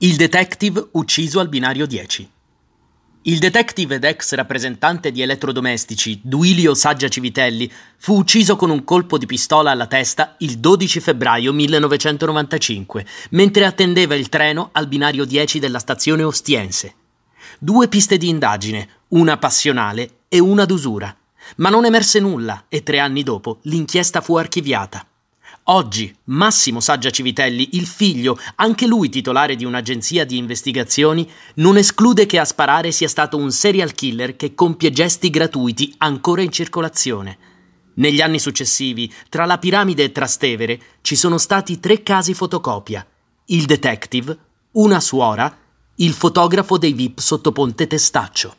Il detective ucciso al binario 10. Il detective ed ex rappresentante di elettrodomestici Duilio Saggia Civitelli fu ucciso con un colpo di pistola alla testa il 12 febbraio 1995, mentre attendeva il treno al binario 10 della stazione Ostiense. Due piste di indagine, una passionale e una d'usura. Ma non emerse nulla e tre anni dopo l'inchiesta fu archiviata. Oggi Massimo Saggia Civitelli, il figlio, anche lui titolare di un'agenzia di investigazioni, non esclude che a sparare sia stato un serial killer che compie gesti gratuiti ancora in circolazione. Negli anni successivi, tra la piramide e Trastevere, ci sono stati tre casi fotocopia. Il detective, una suora, il fotografo dei VIP sotto Ponte Testaccio.